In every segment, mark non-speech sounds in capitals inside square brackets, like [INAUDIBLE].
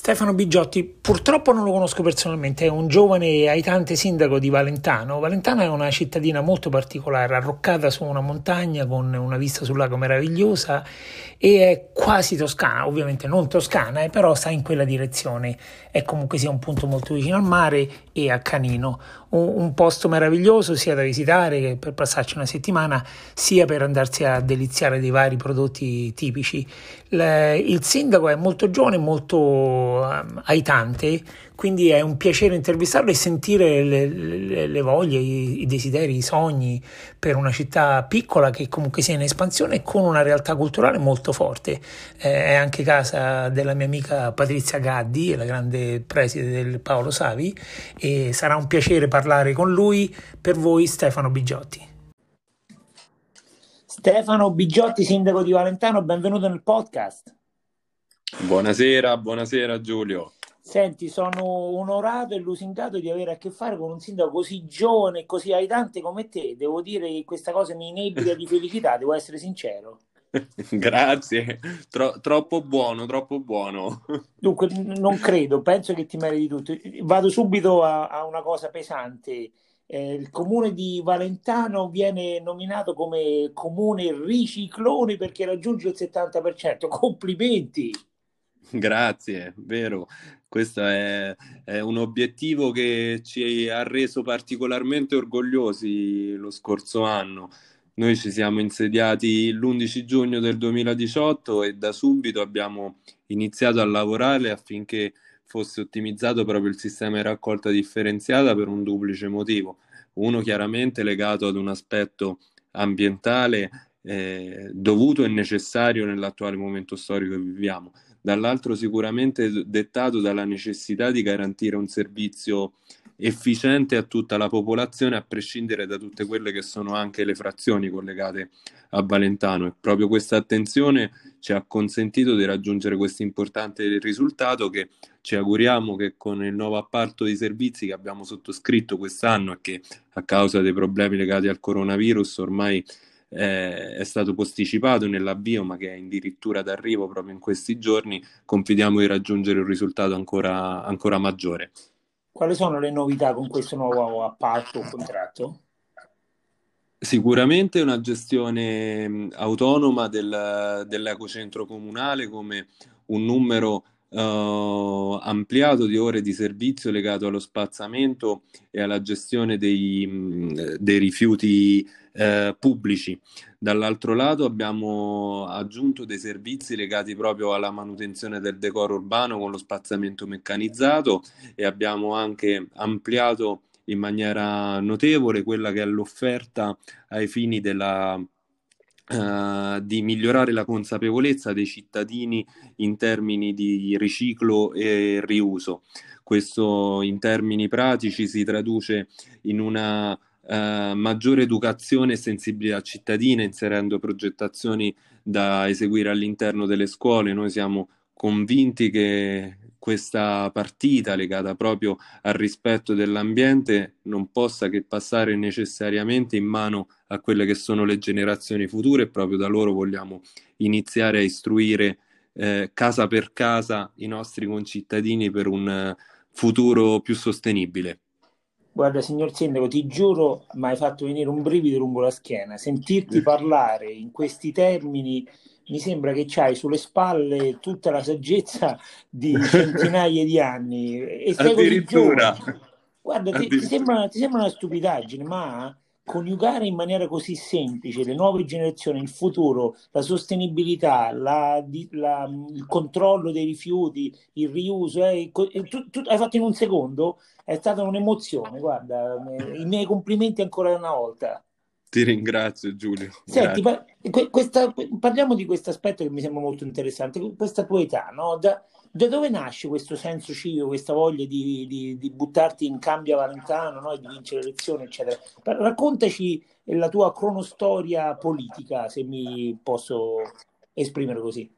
Stefano Bigiotti, purtroppo non lo conosco personalmente, è un giovane aitante sindaco di Valentano. Valentano è una cittadina molto particolare, arroccata su una montagna con una vista sul lago meravigliosa e è quasi toscana, ovviamente non toscana, eh, però sta in quella direzione. È comunque sia un punto molto vicino al mare e a Canino. Un, un posto meraviglioso sia da visitare per passarci una settimana, sia per andarsi a deliziare dei vari prodotti tipici. Le, il sindaco è molto giovane, molto uh, aitante, quindi è un piacere intervistarlo e sentire le, le, le voglie, i, i, desideri, i sogni per una città piccola che comunque sia in espansione e con una realtà culturale molto forte. Eh, è anche casa della mia amica Patrizia Gaddi, la grande preside del Paolo Savi, e sarà un piacere parlare con lui. Per voi Stefano Bigiotti. Stefano Bigiotti, sindaco di Valentano, benvenuto nel podcast. Buonasera, buonasera Giulio. Senti, sono onorato e lusingato di avere a che fare con un sindaco così giovane e così aitante come te. Devo dire che questa cosa mi inebita di felicità, devo essere sincero. [LAUGHS] Grazie, Tro- troppo buono, troppo buono. Dunque, non credo, penso che ti meriti tutto. Vado subito a, a una cosa pesante. Eh, il comune di Valentano viene nominato come comune riciclone perché raggiunge il 70%. Complimenti! Grazie, vero. Questo è, è, un obiettivo che ci ha reso particolarmente orgogliosi lo scorso anno. Noi ci siamo insediati l'11 giugno del 2018 e da subito abbiamo iniziato a lavorare affinché fosse ottimizzato proprio il sistema di raccolta differenziata per un duplice motivo. Uno chiaramente legato ad un aspetto ambientale eh, dovuto e necessario nell'attuale momento storico che viviamo dall'altro sicuramente dettato dalla necessità di garantire un servizio efficiente a tutta la popolazione a prescindere da tutte quelle che sono anche le frazioni collegate a Valentano. E proprio questa attenzione ci ha consentito di raggiungere questo importante risultato che ci auguriamo che con il nuovo appalto di servizi che abbiamo sottoscritto quest'anno e che a causa dei problemi legati al coronavirus ormai eh, è stato posticipato nell'avvio ma che è addirittura d'arrivo proprio in questi giorni, confidiamo di raggiungere un risultato ancora, ancora maggiore. Quali sono le novità con questo nuovo appalto o contratto? Sicuramente una gestione autonoma del, dell'ecocentro comunale come un numero uh, ampliato di ore di servizio legato allo spazzamento e alla gestione dei, dei rifiuti uh, pubblici. Dall'altro lato abbiamo aggiunto dei servizi legati proprio alla manutenzione del decoro urbano con lo spazzamento meccanizzato e abbiamo anche ampliato in maniera notevole quella che è l'offerta ai fini della Uh, di migliorare la consapevolezza dei cittadini in termini di riciclo e riuso. Questo in termini pratici si traduce in una uh, maggiore educazione e sensibilità cittadina, inserendo progettazioni da eseguire all'interno delle scuole. Noi siamo convinti che questa partita legata proprio al rispetto dell'ambiente non possa che passare necessariamente in mano a quelle che sono le generazioni future e proprio da loro vogliamo iniziare a istruire eh, casa per casa i nostri concittadini per un futuro più sostenibile. Guarda, signor Sindaco, ti giuro, mi hai fatto venire un brivido lungo la schiena. Sentirti parlare in questi termini mi sembra che c'hai sulle spalle tutta la saggezza di centinaia di anni. E sei Addirittura. Guarda, ti, ti, sembra, ti sembra una stupidaggine, ma coniugare in maniera così semplice le nuove generazioni, il futuro, la sostenibilità, la, la, il controllo dei rifiuti, il riuso, eh, tu, tu, hai fatto in un secondo, è stata un'emozione, guarda, i miei complimenti ancora una volta. Ti ringrazio Giulio. Senti, pa- questa, parliamo di questo aspetto che mi sembra molto interessante, questa tua età, no? Da, da dove nasce questo senso civico, questa voglia di, di, di buttarti in cambio a Valentano, no? di vincere le elezioni, eccetera? Raccontaci la tua cronostoria politica, se mi posso esprimere così.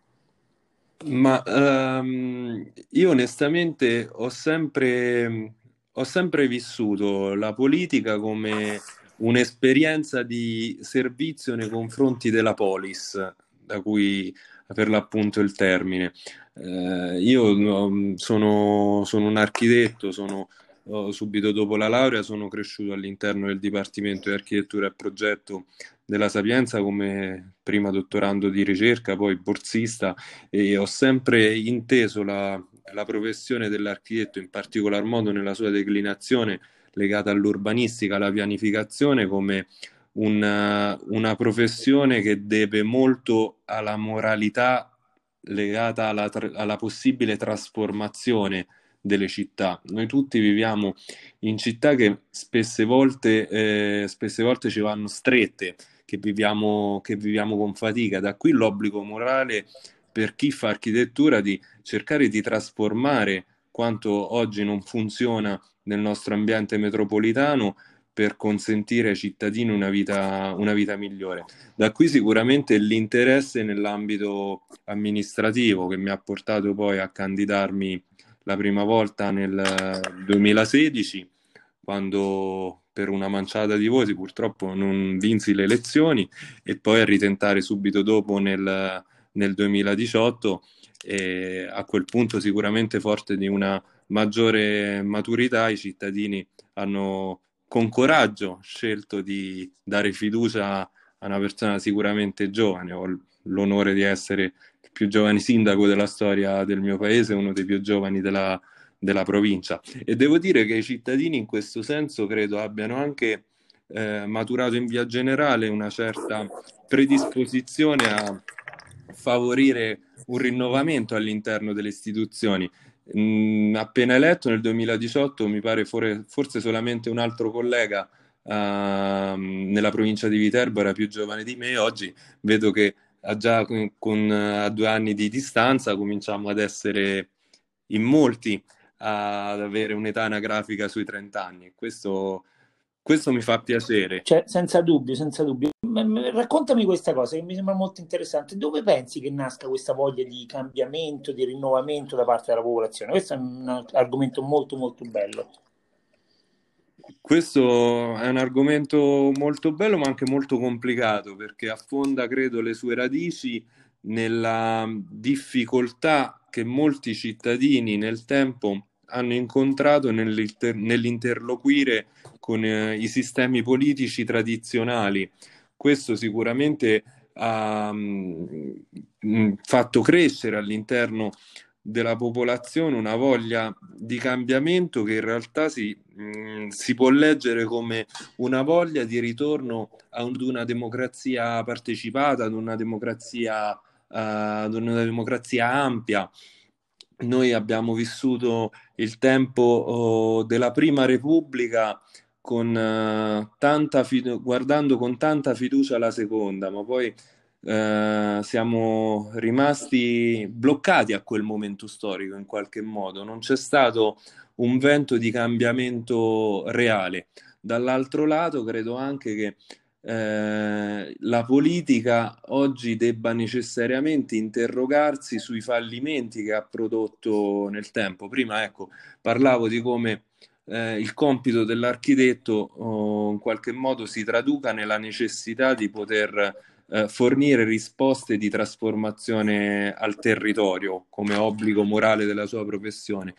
Ma um, io onestamente ho sempre, ho sempre vissuto la politica come un'esperienza di servizio nei confronti della polis, da cui per l'appunto il termine. Eh, io no, sono, sono, un architetto, sono, subito dopo la laurea sono cresciuto all'interno del Dipartimento di Architettura e Progetto della Sapienza come prima dottorando di ricerca, poi borsista e ho sempre inteso la, la professione dell'architetto, in particolar modo nella sua declinazione legata all'urbanistica, alla pianificazione, come una, una professione che deve molto alla moralità legata alla, alla possibile trasformazione delle città. Noi tutti viviamo in città che spesse volte, eh, spesse volte ci vanno strette, che viviamo, che viviamo con fatica. Da qui l'obbligo morale per chi fa architettura di cercare di trasformare quanto oggi non funziona nel nostro ambiente metropolitano per consentire ai cittadini una vita, una vita migliore. Da qui sicuramente l'interesse nell'ambito amministrativo che mi ha portato poi a candidarmi la prima volta nel 2016, quando per una manciata di voti purtroppo non vinsi le elezioni e poi a ritentare subito dopo nel, nel 2018 e a quel punto sicuramente forte di una maggiore maturità i cittadini hanno con coraggio scelto di dare fiducia a una persona sicuramente giovane. Ho l'onore di essere il più giovane sindaco della storia del mio paese, uno dei più giovani della, della provincia. E devo dire che i cittadini in questo senso credo abbiano anche eh, maturato in via generale una certa predisposizione a favorire un rinnovamento all'interno delle istituzioni. Mm, appena eletto nel 2018, mi pare for- forse solamente un altro collega uh, nella provincia di Viterbo era più giovane di me, oggi vedo che già con, con a due anni di distanza cominciamo ad essere in molti ad avere un'età anagrafica sui 30 anni. Questo, questo mi fa piacere. Cioè, senza dubbio, senza dubbio. Raccontami questa cosa che mi sembra molto interessante. Dove pensi che nasca questa voglia di cambiamento, di rinnovamento da parte della popolazione? Questo è un argomento molto, molto bello. Questo è un argomento molto bello, ma anche molto complicato perché affonda, credo, le sue radici nella difficoltà che molti cittadini nel tempo hanno incontrato nell'inter- nell'interloquire con eh, i sistemi politici tradizionali. Questo sicuramente ha mh, mm, fatto crescere all'interno della popolazione una voglia di cambiamento che in realtà si, mh, mm, si può leggere come una voglia di ritorno ad una democrazia partecipata, ad una democrazia, uh, ad una democrazia ampia noi abbiamo vissuto il tempo oh, della prima repubblica con, uh, tanta fidu- guardando con tanta fiducia la seconda, ma poi uh, siamo rimasti bloccati a quel momento storico in qualche modo, non c'è stato un vento di cambiamento reale. Dall'altro lato, credo anche che eh, la politica oggi debba necessariamente interrogarsi sui fallimenti che ha prodotto nel tempo. Prima, ecco, parlavo di come eh, il compito dell'architetto oh, in qualche modo si traduca nella necessità di poter eh, fornire risposte di trasformazione al territorio come obbligo morale della sua professione.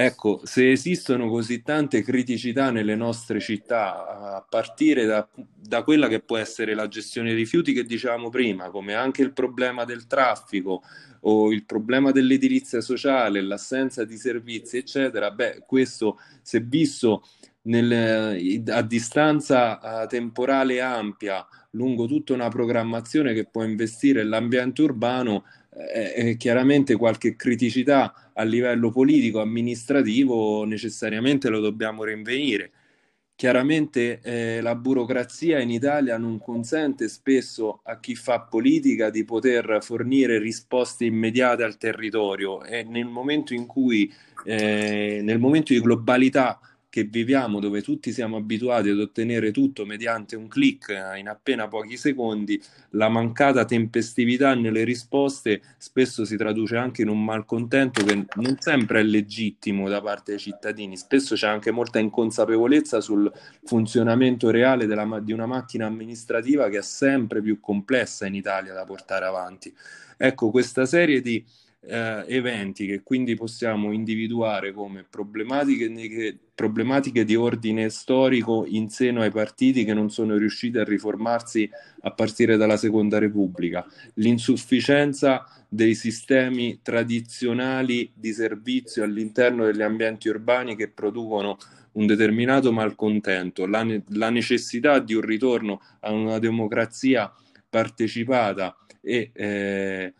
Ecco, se esistono così tante criticità nelle nostre città, a partire da, da, quella che può essere la gestione dei rifiuti che dicevamo prima, come anche il problema del traffico o il problema dell'edilizia sociale, l'assenza di servizi, eccetera, beh, questo se visto nel, a distanza temporale ampia, lungo tutta una programmazione che può investire nell'ambiente urbano, eh, eh, chiaramente qualche criticità a livello politico, amministrativo, necessariamente lo dobbiamo rinvenire. Chiaramente eh, la burocrazia in Italia non consente spesso a chi fa politica di poter fornire risposte immediate al territorio e nel momento in cui, eh, nel momento di globalità che viviamo, dove tutti siamo abituati ad ottenere tutto mediante un click in appena pochi secondi, la mancata tempestività nelle risposte spesso si traduce anche in un malcontento che non sempre è legittimo da parte dei cittadini, spesso c'è anche molta inconsapevolezza sul funzionamento reale della, di una macchina amministrativa che è sempre più complessa in Italia da portare avanti. Ecco, questa serie di eh, eventi che quindi possiamo individuare come problematiche, problematiche di ordine storico in seno ai partiti che non sono riusciti a riformarsi a partire dalla Seconda Repubblica, l'insufficienza dei sistemi tradizionali di servizio all'interno degli ambienti urbani che producono un determinato malcontento, la, ne- la necessità di un ritorno a una democrazia partecipata e eh,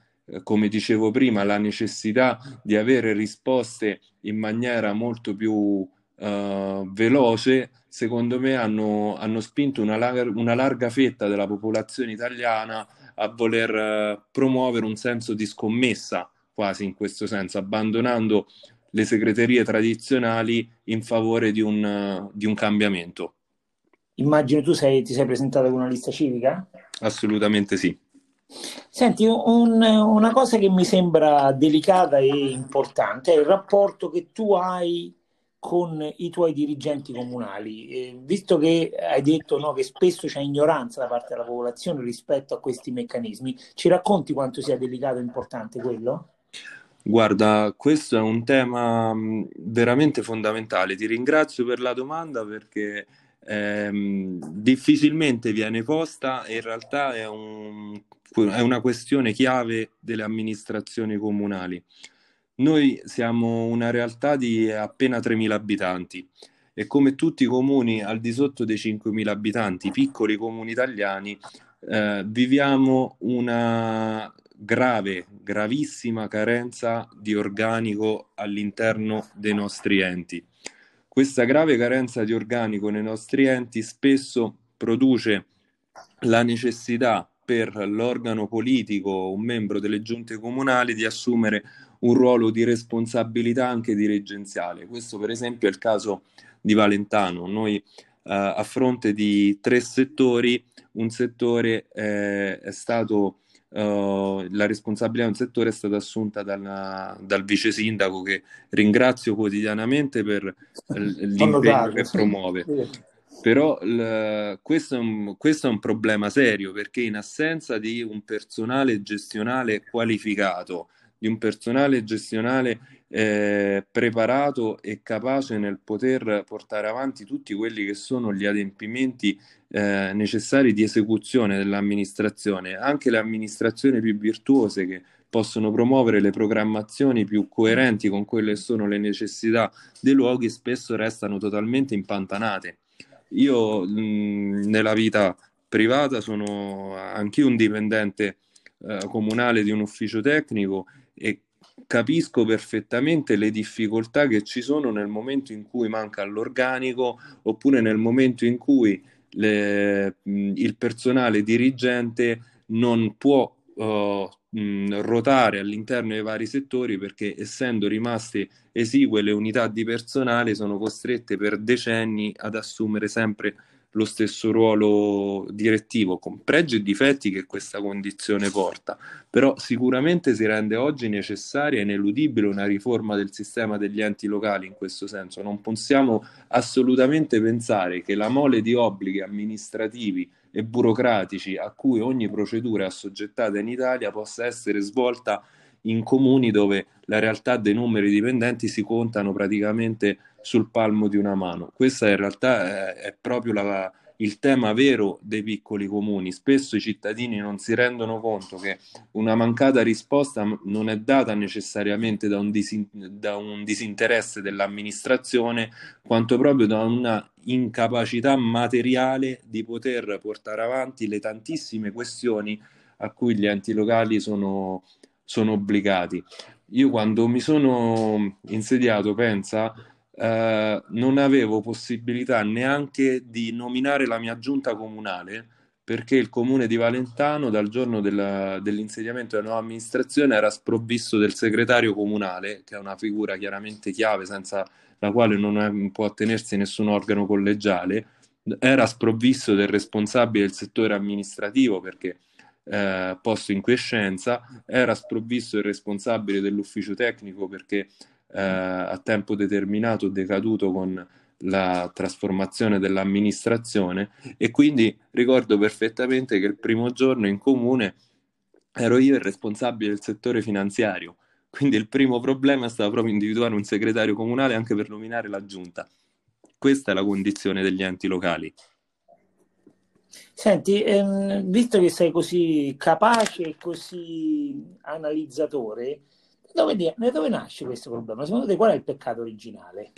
come dicevo prima, la necessità di avere risposte in maniera molto più uh, veloce, secondo me hanno, hanno spinto una, lar- una, larga fetta della popolazione italiana a voler uh, promuovere un senso di scommessa, quasi in questo senso, abbandonando le segreterie tradizionali in favore di un, uh, di un cambiamento. Immagino tu sei, ti sei presentato con una lista civica? Assolutamente sì. Senti, un, una cosa che mi sembra delicata e importante è il rapporto che tu hai con i tuoi dirigenti comunali, eh, visto che hai detto no, che spesso c'è ignoranza da parte della popolazione rispetto a questi meccanismi, ci racconti quanto sia delicato e importante quello? Guarda, questo è un tema veramente fondamentale. Ti ringrazio per la domanda perché ehm, difficilmente viene posta e in realtà è, un, è una questione chiave delle amministrazioni comunali. Noi siamo una realtà di appena 3.000 abitanti e come tutti i comuni al di sotto dei 5.000 abitanti, piccoli comuni italiani, eh, viviamo una grave, gravissima carenza di organico all'interno dei nostri enti. Questa grave carenza di organico nei nostri enti spesso produce la necessità per l'organo politico, un membro delle giunte comunali, di assumere un ruolo di responsabilità anche dirigenziale. Questo per esempio è il caso di Valentano. Noi eh, a fronte di tre settori, un settore eh, è stato Uh, la responsabilità di un settore è stata assunta dal, dal vice sindaco che ringrazio quotidianamente per l'impegno che promuove. Però l, questo, è un, questo, è un, problema serio perché in assenza di un personale gestionale qualificato, di un personale gestionale eh, preparato e capace nel poter portare avanti tutti quelli che sono gli adempimenti eh, necessari di esecuzione dell'amministrazione, anche le amministrazioni più virtuose che possono promuovere le programmazioni più coerenti con quelle che sono le necessità dei luoghi, spesso restano totalmente impantanate. Io mh, nella vita privata sono anch'io un dipendente eh, comunale di un ufficio tecnico e capisco perfettamente le difficoltà che ci sono nel momento in cui manca l'organico oppure nel momento in cui le, il personale dirigente non può uh, mh, ruotare all'interno dei vari settori perché essendo rimaste esigue le unità di personale sono costrette per decenni ad assumere sempre lo stesso ruolo direttivo, con pregi e difetti che questa condizione porta, però sicuramente si rende oggi necessaria e ineludibile una riforma del sistema degli enti locali in questo senso. Non possiamo assolutamente pensare che la mole di obblighi amministrativi e burocratici a cui ogni procedura è assoggettata in Italia possa essere svolta in comuni dove la realtà dei numeri dipendenti si contano praticamente sul palmo di una mano. Questa in realtà è, è proprio la, il tema vero dei piccoli comuni. Spesso i cittadini non si rendono conto che una mancata risposta non è data necessariamente da un, disin- da un disinteresse dell'amministrazione, quanto proprio da una incapacità materiale di poter portare avanti le tantissime questioni a cui gli enti locali sono, sono obbligati. Io quando mi sono insediato, pensa, eh, non avevo possibilità neanche di nominare la mia giunta comunale perché il comune di Valentano dal giorno della, dell'insediamento della nuova amministrazione era sprovvisto del segretario comunale, che è una figura chiaramente chiave senza la quale non è, può tenersi nessun organo collegiale, era sprovvisto del responsabile del settore amministrativo perché eh, posto in quiescenza, era sprovvisto il responsabile dell'ufficio tecnico perché eh, a tempo determinato decaduto con la trasformazione dell'amministrazione e quindi ricordo perfettamente che il primo giorno in comune ero io il responsabile del settore finanziario. Quindi il primo problema è stato proprio individuare un segretario comunale anche per nominare la giunta. Questa è la condizione degli enti locali. Senti, ehm, visto che sei così capace e così analizzatore, dove, dove nasce questo problema? Secondo te qual è il peccato originale?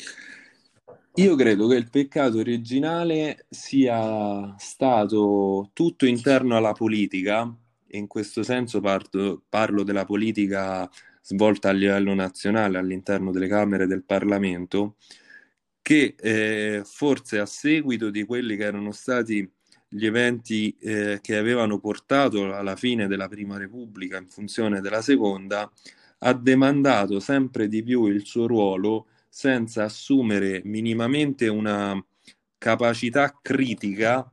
Io credo che il peccato originale sia stato tutto interno alla politica, e in questo senso parto, parlo della politica svolta a livello nazionale all'interno delle Camere del Parlamento, che eh, forse a seguito di quelli che erano stati gli eventi eh, che avevano portato alla fine della Prima Repubblica in funzione della Seconda, ha demandato sempre di più il suo ruolo senza assumere minimamente una capacità critica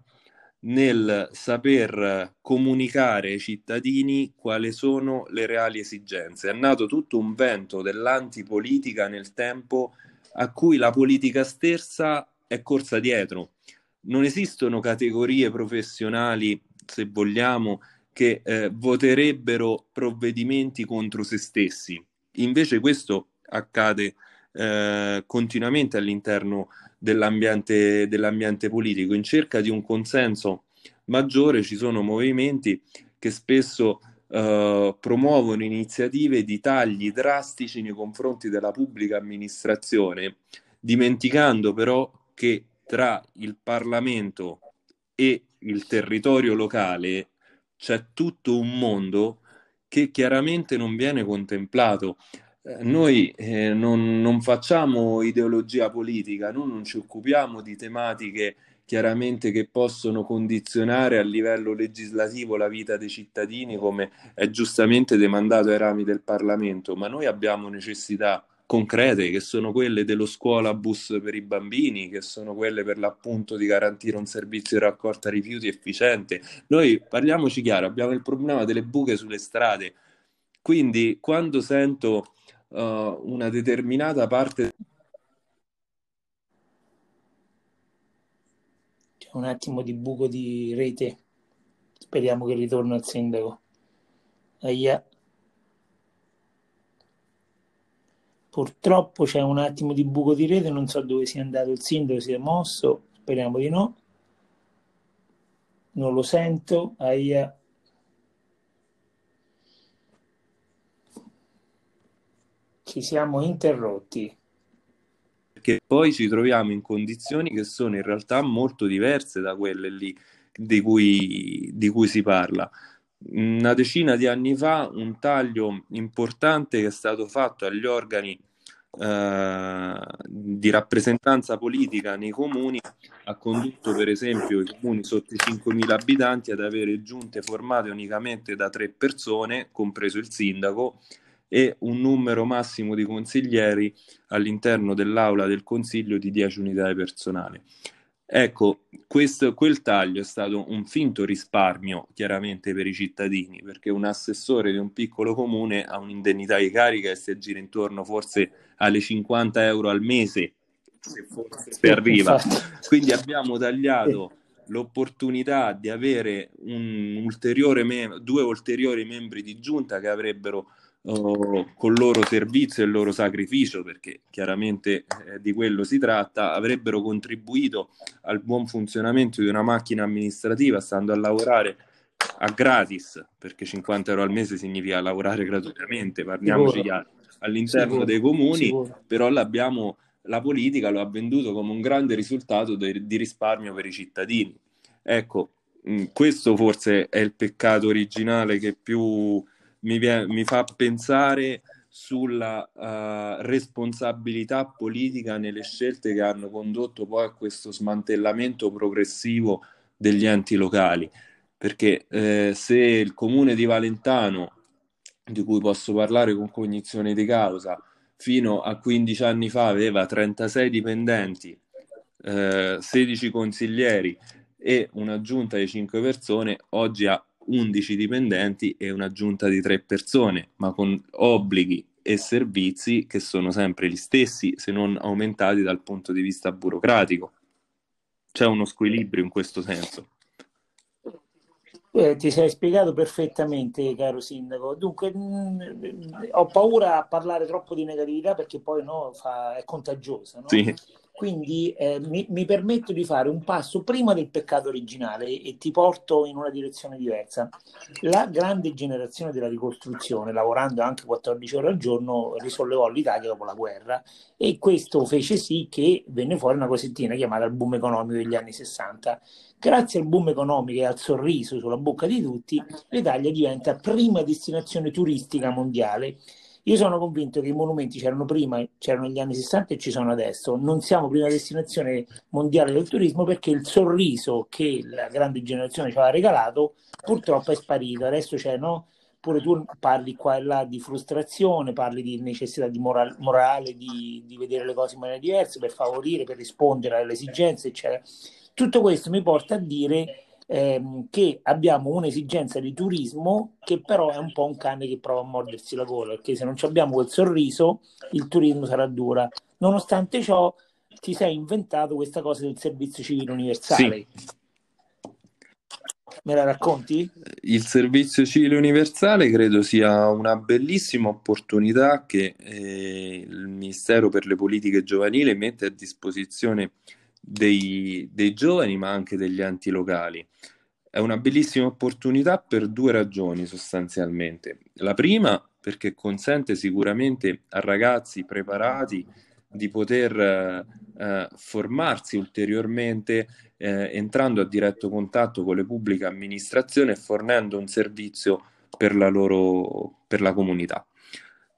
nel saper comunicare ai cittadini quali sono le reali esigenze. È nato tutto un vento dell'antipolitica nel tempo a cui la politica stessa è corsa dietro non esistono categorie professionali, se vogliamo, che eh, voterebbero provvedimenti contro se stessi. Invece questo accade eh, continuamente all'interno dell'ambiente, dell'ambiente politico. In cerca di un consenso maggiore ci sono movimenti che spesso Uh, promuovono iniziative di tagli drastici nei confronti della pubblica amministrazione, dimenticando però che tra il Parlamento e il territorio locale c'è tutto un mondo che chiaramente non viene contemplato. Eh, noi eh, non, non, facciamo ideologia politica, noi non ci occupiamo di tematiche chiaramente che possono condizionare a livello legislativo la vita dei cittadini come è giustamente demandato ai rami del Parlamento, ma noi abbiamo necessità concrete, che sono quelle dello scuolabus per i bambini, che sono quelle per l'appunto di garantire un servizio di raccolta rifiuti efficiente. Noi parliamoci chiaro, abbiamo il problema delle buche sulle strade. Quindi quando sento uh, una determinata parte C'è un attimo di buco di rete. Speriamo che ritorni al sindaco. Aia. Purtroppo c'è un attimo di buco di rete, non so dove sia andato il sindaco, si è mosso, speriamo di no. Non lo sento, aia. Ci siamo interrotti. Perché poi ci troviamo in condizioni che sono in realtà molto diverse da quelle lì di cui, di cui si parla una decina di anni fa un taglio importante che è stato fatto agli organi eh, di rappresentanza politica nei comuni ha condotto per esempio i comuni sotto i 5.000 abitanti ad avere giunte formate unicamente da tre persone, compreso il sindaco, e un numero massimo di consiglieri all'interno dell'aula del consiglio di 10 unità di personale. Ecco, questo, quel taglio è stato un finto risparmio chiaramente per i cittadini, perché un assessore di un piccolo comune ha un'indennità di carica che si aggira intorno forse alle 50 euro al mese, se forse arriva. Quindi abbiamo tagliato l'opportunità di avere un ulteriore mem- due ulteriori membri di giunta che avrebbero uh, col loro servizio e il loro sacrificio, perché chiaramente eh, di quello si tratta, avrebbero contribuito al buon funzionamento di una macchina amministrativa stando a lavorare a gratis, perché 50 euro al mese significa lavorare gratuitamente, parliamoci chiaro, all'interno Sicuro. dei comuni, Sicuro. però l'abbiamo, la politica lo ha venduto come un grande risultato de, di risparmio per i cittadini. Ecco, mh, questo forse è il peccato originale che più mi, mi fa pensare sulla uh, responsabilità politica nelle scelte che hanno condotto poi a questo smantellamento progressivo degli enti locali. Perché eh, se il comune di Valentano, di cui posso parlare con cognizione di causa, fino a 15 anni fa aveva 36 dipendenti, eh, 16 consiglieri e una giunta di 5 persone, oggi ha 11 dipendenti e una giunta di 3 persone, ma con obblighi e servizi che sono sempre gli stessi, se non aumentati dal punto di vista burocratico. C'è uno squilibrio in questo senso. Eh, ti sei spiegato perfettamente, caro sindaco. Dunque, mh, mm, ho paura a parlare troppo di negatività perché poi no, fa, è contagiosa. No? Sì. Quindi eh, mi, mi, permetto di fare un passo prima del peccato originale e ti porto in una direzione diversa. La grande generazione della ricostruzione, lavorando anche 14 ore al giorno, risollevò l'Italia dopo la guerra e questo fece sì che venne fuori una cosettina chiamata il boom economico degli anni 60. Grazie al boom economico e al sorriso sulla bocca di tutti, l'Italia diventa prima destinazione turistica mondiale io sono convinto che i monumenti c'erano prima, c'erano negli anni 60 e ci sono adesso. Non siamo prima destinazione mondiale del turismo perché il sorriso che la grande generazione ci aveva regalato purtroppo è sparito. Adesso c'è, no? Pure tu parli qua e là di frustrazione, parli di necessità di moral- morale, di, di vedere le cose in maniera diversa per favorire, per rispondere alle esigenze, eccetera. Tutto questo mi porta a dire ehm, che abbiamo un'esigenza di turismo che però è un po' un cane che prova a mordersi la gola, perché se non abbiamo quel sorriso il turismo sarà dura. Nonostante ciò ti sei inventato questa cosa del servizio civile universale. Sì. Me la racconti? Il servizio civile universale credo sia una bellissima opportunità che eh, il Ministero per le politiche giovanili mette a disposizione dei, dei giovani ma anche degli enti locali. È una bellissima opportunità per due ragioni sostanzialmente. La prima perché consente sicuramente a ragazzi preparati di poter eh, eh, formarsi ulteriormente eh, entrando a diretto contatto con le pubbliche amministrazioni e fornendo un servizio per la loro per la comunità.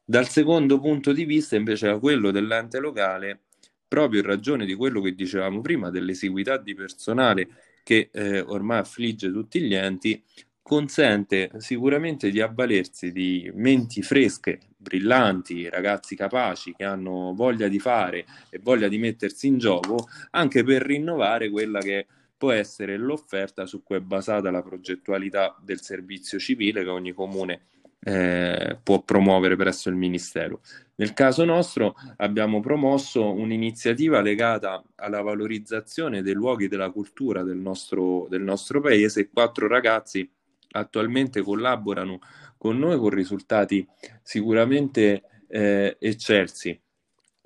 Dal secondo punto di vista invece da quello dell'ente locale proprio in ragione di quello che dicevamo prima, dell'esiguità di personale che eh, ormai affligge tutti gli enti, consente sicuramente di avvalersi di menti fresche, brillanti, ragazzi capaci che hanno voglia di fare e voglia di mettersi in gioco, anche per rinnovare quella che può essere l'offerta su cui è basata la progettualità del servizio civile che ogni comune eh, può promuovere presso il Ministero. Nel caso nostro abbiamo promosso un'iniziativa legata alla valorizzazione dei luoghi della cultura del nostro, del nostro paese. Quattro ragazzi attualmente collaborano con noi con risultati sicuramente eh, eccelsi.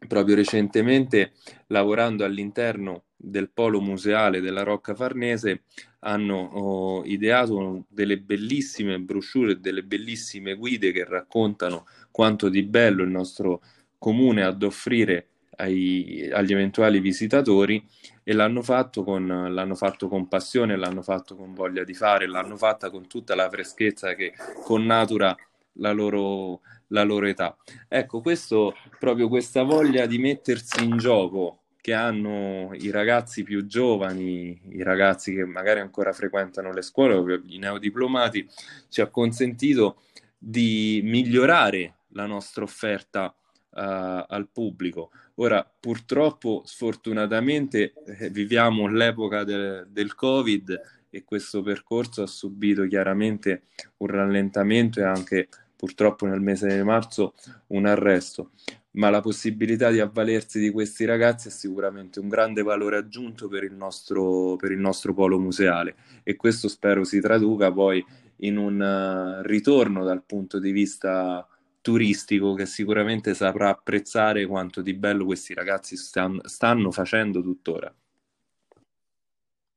Proprio recentemente, lavorando all'interno del polo museale della Rocca Farnese, hanno oh, ideato delle bellissime brochure, delle bellissime guide che raccontano quanto di bello il nostro comune ha ad offrire ai, agli eventuali visitatori e l'hanno fatto, con, l'hanno fatto con passione, l'hanno fatto con voglia di fare, l'hanno fatta con tutta la freschezza che connatura la loro, la loro età. Ecco, questo, proprio questa voglia di mettersi in gioco che hanno i ragazzi più giovani, i ragazzi che magari ancora frequentano le scuole, i neodiplomati, ci ha consentito di migliorare la nostra offerta uh, al pubblico. Ora, purtroppo, sfortunatamente, eh, viviamo l'epoca de- del Covid e questo percorso ha subito chiaramente un rallentamento e anche purtroppo nel mese di marzo un arresto ma la possibilità di avvalersi di questi ragazzi è sicuramente un grande valore aggiunto per il nostro, per il nostro polo museale e questo spero si traduca poi in un uh, ritorno dal punto di vista turistico che sicuramente saprà apprezzare quanto di bello questi ragazzi stan- stanno facendo tuttora.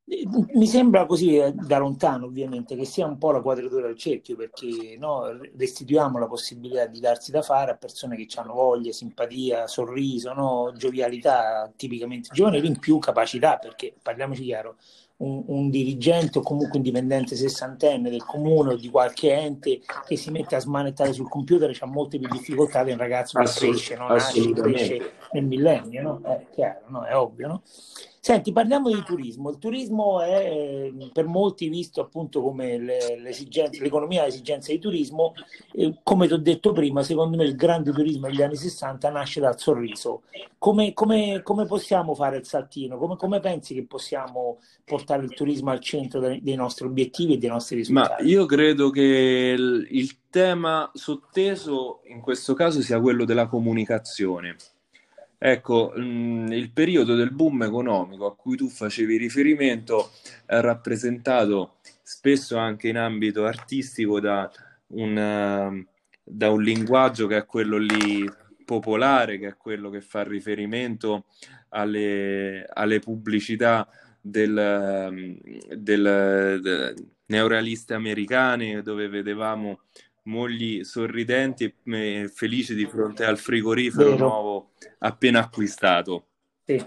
Mi sembra così eh, da lontano, ovviamente, che sia un po' la quadratura del cerchio, perché no, restituiamo la possibilità di darsi da fare a persone che hanno voglia, simpatia, sorriso, no, giovialità tipicamente giovanili, in più capacità, perché parliamoci chiaro, un, un, dirigente o comunque un dipendente sessantenne del comune o di qualche ente che si mette a smanettare sul computer ha molte più difficoltà di un ragazzo che Assolut- cresce, no? Nasce, cresce nel millennio, no? È chiaro, no? È ovvio, no? Senti, parliamo di turismo. Il turismo è per molti visto appunto come le, l'economia l'esigenza di turismo. Eh, come ti ho detto prima, secondo me il grande turismo degli anni 60 nasce dal sorriso. Come, come, come possiamo fare il saltino? Come, come, pensi che possiamo portare il turismo al centro dei, dei nostri obiettivi e dei nostri risultati? Ma io credo che il, il tema sotteso in questo caso sia quello della comunicazione Ecco, mh, mm, il periodo del boom economico a cui tu facevi riferimento è rappresentato spesso anche in ambito artistico da un, uh, da un linguaggio che è quello lì popolare, che è quello che fa riferimento alle, alle pubblicità del, del, del neorealiste americane dove vedevamo mogli sorridenti e felici di fronte al frigorifero Vero. nuovo appena acquistato. Sì.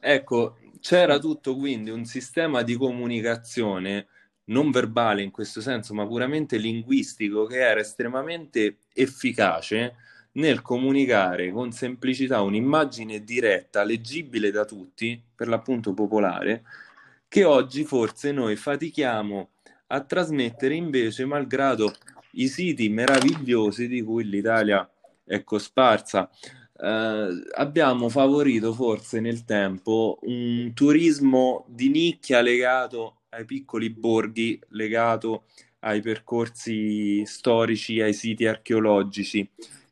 Ecco, c'era tutto quindi un sistema di comunicazione non verbale in questo senso, ma puramente linguistico, che era estremamente efficace nel comunicare con semplicità un'immagine diretta, leggibile da tutti, per l'appunto popolare, che oggi forse noi fatichiamo a trasmettere invece, malgrado i siti meravigliosi di cui l'Italia è cosparsa. Eh, abbiamo favorito forse nel tempo un turismo di nicchia legato ai piccoli borghi, legato ai percorsi storici, ai siti archeologici,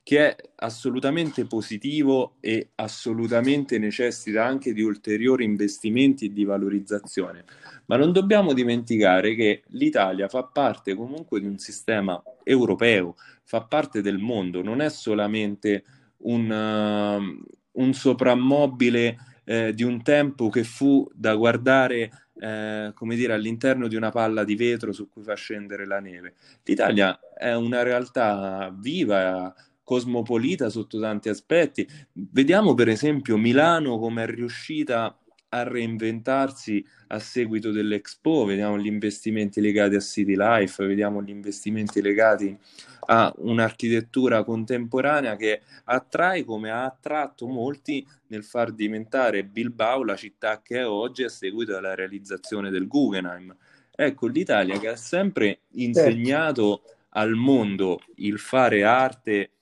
che è assolutamente positivo e assolutamente necessita anche di ulteriori investimenti e di valorizzazione. Ma non dobbiamo dimenticare che l'Italia fa parte comunque di un sistema europeo, fa parte del mondo, non è solamente un, uh, un soprammobile eh, di un tempo che fu da guardare eh, come dire, all'interno di una palla di vetro su cui fa scendere la neve. L'Italia è una realtà viva, cosmopolita sotto tanti aspetti. Vediamo per esempio Milano come è riuscita a reinventarsi a seguito dell'Expo, vediamo gli investimenti legati a City Life, vediamo gli investimenti legati a un'architettura contemporanea che attrae come ha attratto molti nel far diventare Bilbao la città che è oggi a seguito della realizzazione del Guggenheim. Ecco, l'Italia che ha sempre insegnato al mondo il fare arte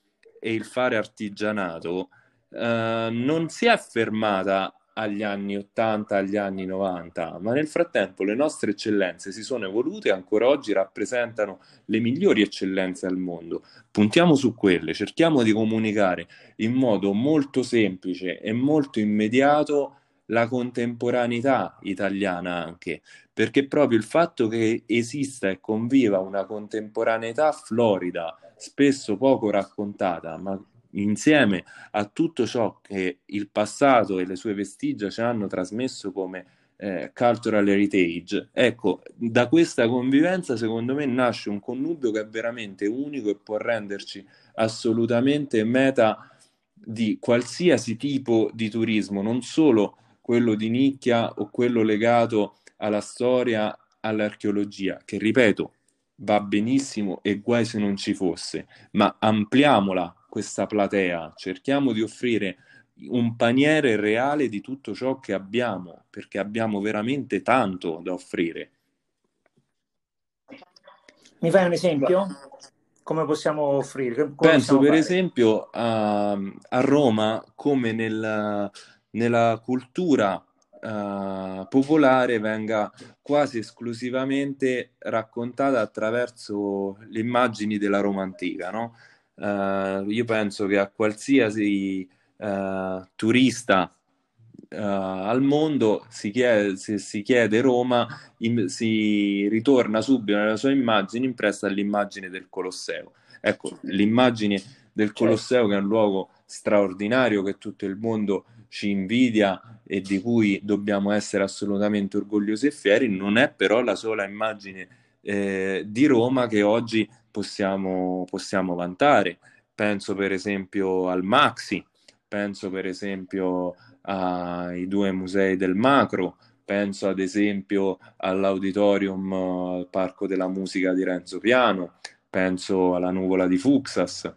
e il fare artigianato, eh, non si è fermata agli anni 80, agli anni 90, ma nel frattempo le nostre eccellenze si sono evolute e ancora oggi rappresentano le migliori eccellenze al mondo. Puntiamo su quelle, cerchiamo di comunicare in modo molto semplice e molto immediato la contemporaneità italiana anche, perché proprio il fatto che esista e conviva una contemporaneità florida, spesso poco raccontata, ma insieme a tutto ciò che il passato e le sue vestigia ci hanno trasmesso come eh, cultural heritage, ecco, da questa convivenza secondo me nasce un connubio che è veramente unico e può renderci assolutamente meta di qualsiasi tipo di turismo, non solo quello di nicchia o quello legato alla storia, all'archeologia, che ripeto, va benissimo e guai se non ci fosse, ma ampliamola questa platea, cerchiamo di offrire un paniere reale di tutto ciò che abbiamo, perché abbiamo veramente tanto da offrire. Mi fai un esempio? Come possiamo offrire? Come Penso per fare? esempio a, a, Roma come nel, nella cultura uh, popolare venga quasi esclusivamente raccontata attraverso le immagini della Roma antica, no? Uh, io penso che a qualsiasi uh, turista al mondo si chiede, se si chiede Roma, in, si ritorna subito nella sua immagine impressa all'immagine del Colosseo. Ecco, l'immagine del certo. Colosseo, che è un luogo straordinario che tutto il mondo ci invidia e di cui dobbiamo essere assolutamente orgogliosi e fieri, non è però la sola immagine eh, di Roma che oggi possiamo, possiamo vantare. Penso per esempio al Maxi, penso per esempio ai due musei del Macro, penso ad esempio all'auditorium al Parco della Musica di Renzo Piano, penso alla nuvola di Fuxas.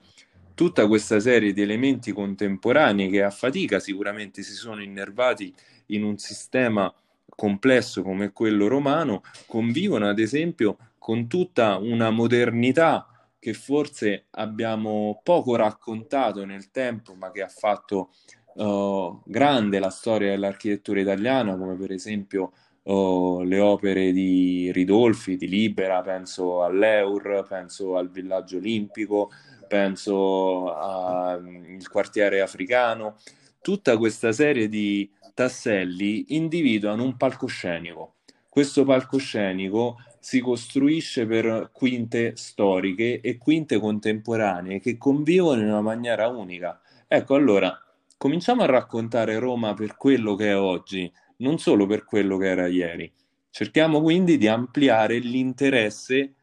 Tutta questa serie di elementi contemporanei che a fatica sicuramente si sono innervati in un sistema complesso come quello romano, convivono ad esempio con tutta una modernità che forse abbiamo poco raccontato nel tempo, ma che ha fatto uh, grande la storia dell'architettura italiana, come per esempio uh, le opere di Ridolfi, di Libera, penso all'Eur, penso al Villaggio Olimpico, penso al quartiere africano. Tutta questa serie di tasselli individuano un palcoscenico. Questo palcoscenico si costruisce per quinte storiche e quinte contemporanee che convivono in una maniera unica. Ecco, allora, cominciamo a raccontare Roma per quello che è oggi, non solo per quello che era ieri. Cerchiamo quindi di ampliare l'interesse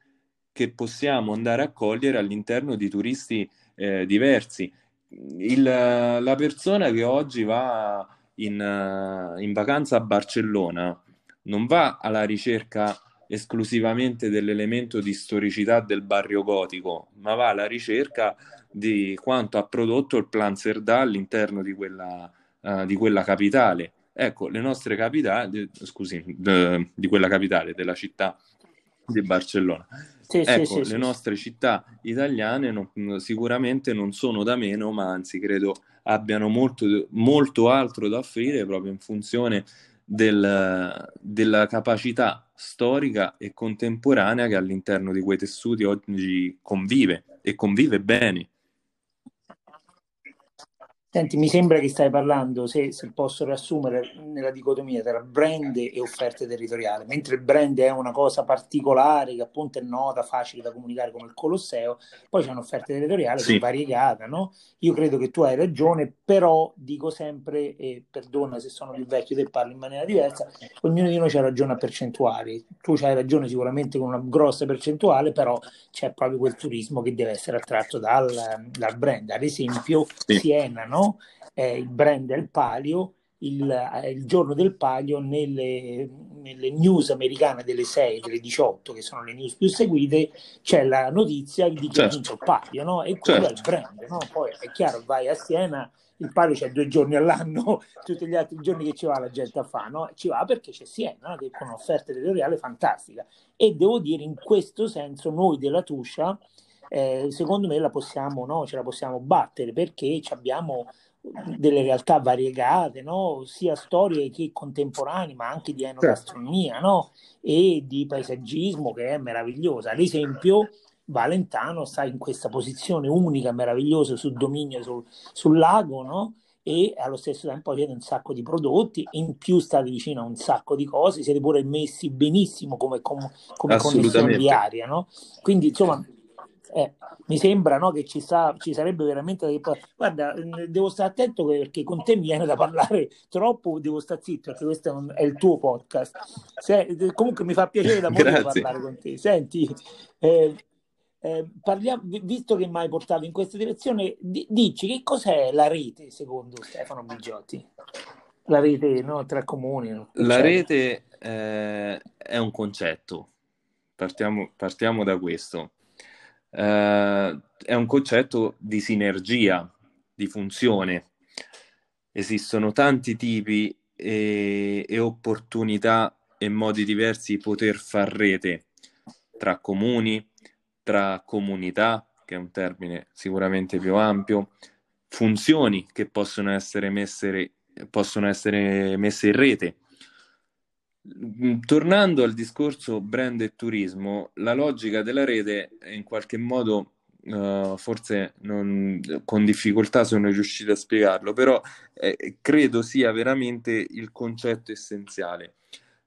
che possiamo andare a cogliere all'interno di turisti eh, diversi. Il, la persona che oggi va in, in vacanza a Barcellona non va alla ricerca esclusivamente dell'elemento di storicità del barrio gotico, ma va alla ricerca di quanto ha prodotto il Plan Cerdà all'interno di quella, uh, di quella capitale. Ecco, le nostre capitali, scusi, de, di quella capitale, della città di Barcellona. Sì, ecco, sì, sì, le nostre città italiane non, sicuramente non sono da meno, ma anzi credo abbiano molto, molto altro da offrire proprio in funzione del, della capacità storica e contemporanea che all'interno di quei tessuti oggi convive e convive bene. Senti, mi sembra che stai parlando, se, se, posso riassumere, nella dicotomia tra brand e offerte territoriali, mentre il brand è una cosa particolare che appunto è nota, facile da comunicare come il Colosseo, poi c'è un'offerta territoriale sì. che è variegata, no? Io credo che tu hai ragione, però dico sempre, e perdona se sono più vecchio e parlo in maniera diversa, ognuno di noi ha ragione a percentuali. Tu hai ragione sicuramente con una grossa percentuale, però c'è proprio quel turismo che deve essere attratto dal, dal brand. Ad esempio, sì. Siena, no? Eh, il brand del palio, il, eh, il, giorno del palio nelle, nelle, news americane delle 6 delle 18 che sono le news più seguite c'è la notizia di che certo. ha vinto il palio no? e quello certo. è il brand no? poi è chiaro vai a Siena il palio c'è due giorni all'anno [LAUGHS] tutti gli altri giorni che ci va la gente a fare no? ci va perché c'è Siena no? che con un'offerta territoriale fantastica e devo dire in questo senso noi della Tuscia eh, secondo me la possiamo, no? ce la possiamo battere perché abbiamo delle realtà variegate, no? sia storie che contemporanee, ma anche di certo. enogastronomia no? e di paesaggismo che è meravigliosa. Ad esempio, Valentano sta in questa posizione unica, meravigliosa sul dominio sul, sul lago, no? e allo stesso tempo avete un sacco di prodotti, in più state vicino a un sacco di cose, siete pure messi benissimo come, come, come connessione diaria, no? Quindi insomma eh, mi sembra no, che ci, sta, ci sarebbe veramente. Guarda, devo stare attento perché con te mi viene da parlare troppo, devo stare zitto perché questo è il tuo podcast. Se, comunque mi fa piacere da molto parlare con te. Senti, eh, eh, parliamo, visto che mi hai portato in questa direzione, di, dici che cos'è la rete secondo Stefano Bigiotti? La rete no, tra comuni. La rete eh, è un concetto. Partiamo, partiamo da questo eh, è un concetto di sinergia, di funzione. Esistono tanti tipi e, e opportunità e modi diversi di poter far rete tra comuni, tra comunità, che è un termine sicuramente più ampio, funzioni che possono essere messe, possono essere messe in rete tornando al discorso brand e turismo, la logica della rete in qualche modo, uh, forse non, con difficoltà sono riuscito a spiegarlo, però eh, credo sia veramente il concetto essenziale.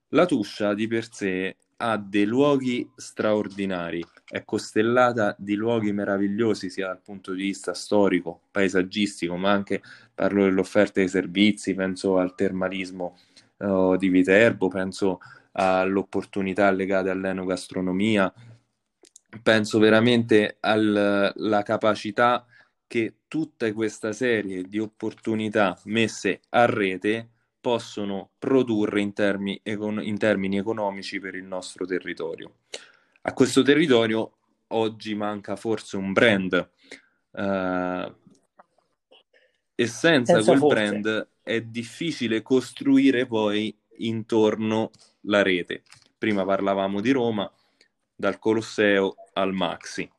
La Tuscia di per sé ha dei luoghi straordinari, è costellata di luoghi meravigliosi sia dal punto di vista storico, paesaggistico, ma anche parlo dell'offerta dei servizi, penso al termalismo uh, di Viterbo, penso all'opportunità legate all'enogastronomia, penso veramente alla capacità che tutta questa serie di opportunità messe a rete possono produrre in, termini, in termini economici per il nostro territorio. A questo territorio oggi manca forse un brand uh, e senza, senza quel forse. brand è difficile costruire poi intorno la rete. Prima parlavamo di Roma, dal Colosseo al Maxi.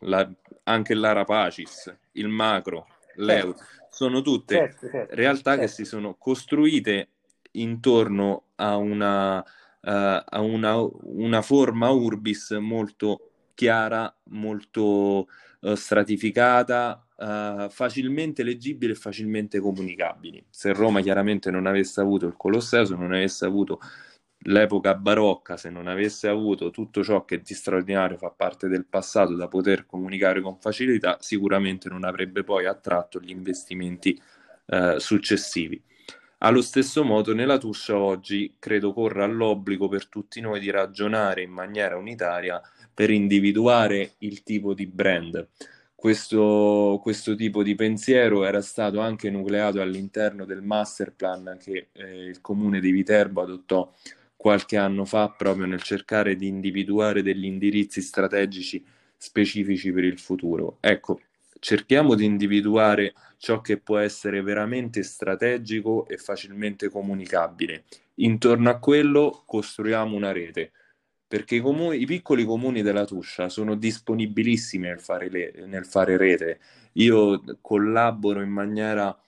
La, anche l'Arapacis, il Macro, l'Euro, certo. sono tutte certo, certo, realtà certo. che si sono costruite intorno a una, uh, a una, una forma urbis molto chiara, molto uh, stratificata, uh, facilmente leggibile e facilmente comunicabili. Se Roma chiaramente non avesse avuto il Colosseo, se non avesse avuto l'epoca barocca, se non avesse avuto tutto ciò che di straordinario fa parte del passato da poter comunicare con facilità, sicuramente non avrebbe poi attratto gli investimenti eh, successivi. Allo stesso modo, nella Tuscia oggi credo corra l'obbligo per tutti noi di ragionare in maniera unitaria per individuare il tipo di brand. Questo, questo, tipo di pensiero era stato anche nucleato all'interno del master plan che eh, il comune di Viterbo adottò qualche anno fa proprio nel cercare di individuare degli indirizzi strategici specifici per il futuro. Ecco, cerchiamo di individuare ciò che può essere veramente strategico e facilmente comunicabile. Intorno a quello costruiamo una rete, perché i, comuni, i piccoli comuni della Tuscia sono disponibilissimi nel fare, le, nel fare rete. Io collaboro in maniera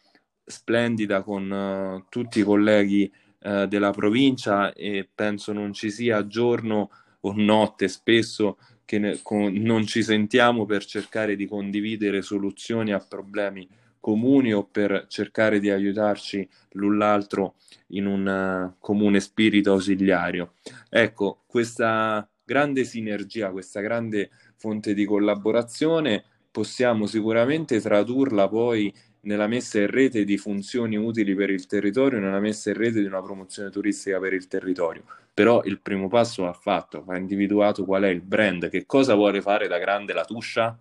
splendida con uh, tutti i colleghi eh, della provincia e penso non ci sia giorno o notte spesso che ne, con, non ci sentiamo per cercare di condividere soluzioni a problemi comuni o per cercare di aiutarci l'un l'altro in un uh, comune spirito ausiliario. Ecco, questa grande sinergia, questa grande fonte di collaborazione possiamo sicuramente tradurla poi nella messa in rete di funzioni utili per il territorio, nella messa in rete di una promozione turistica per il territorio. Però il primo passo va fatto, va individuato qual è il brand, che cosa vuole fare da grande la Tuscia?